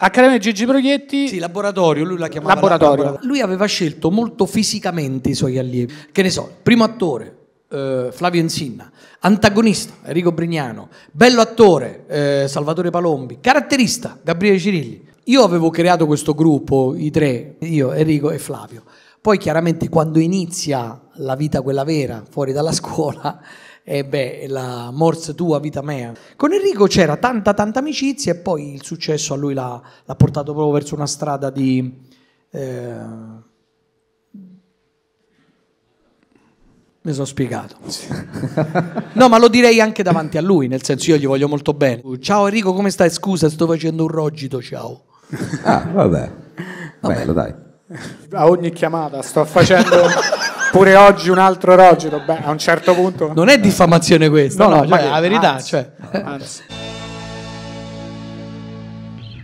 Accademia Gigi Proietti. Sì, laboratorio, lui la chiamava Laboratorio. la- Lui aveva scelto molto fisicamente i suoi allievi. Che ne so, primo attore, eh, Flavio Insinna, antagonista, Enrico Brignano, bello attore, eh, Salvatore Palombi, caratterista, Gabriele Cirilli. Io avevo creato questo gruppo, i tre, io, Enrico e Flavio. Poi chiaramente quando inizia la vita quella vera, fuori dalla scuola, e beh, la morse tua, vita mea. Con Enrico c'era tanta tanta amicizia e poi il successo a lui l'ha, l'ha portato proprio verso una strada di... eh, mi sono spiegato. No, ma lo direi anche davanti a lui, nel senso io gli voglio molto bene. Ciao Enrico, come stai? Scusa, sto facendo un rogito, ciao. Ah, vabbè. Bello, dai. A ogni chiamata sto facendo pure oggi un altro rogito. Beh, a un certo punto. Non è diffamazione questa, No, no, no, cioè, ma- la verità, anzi, cioè. Anzi.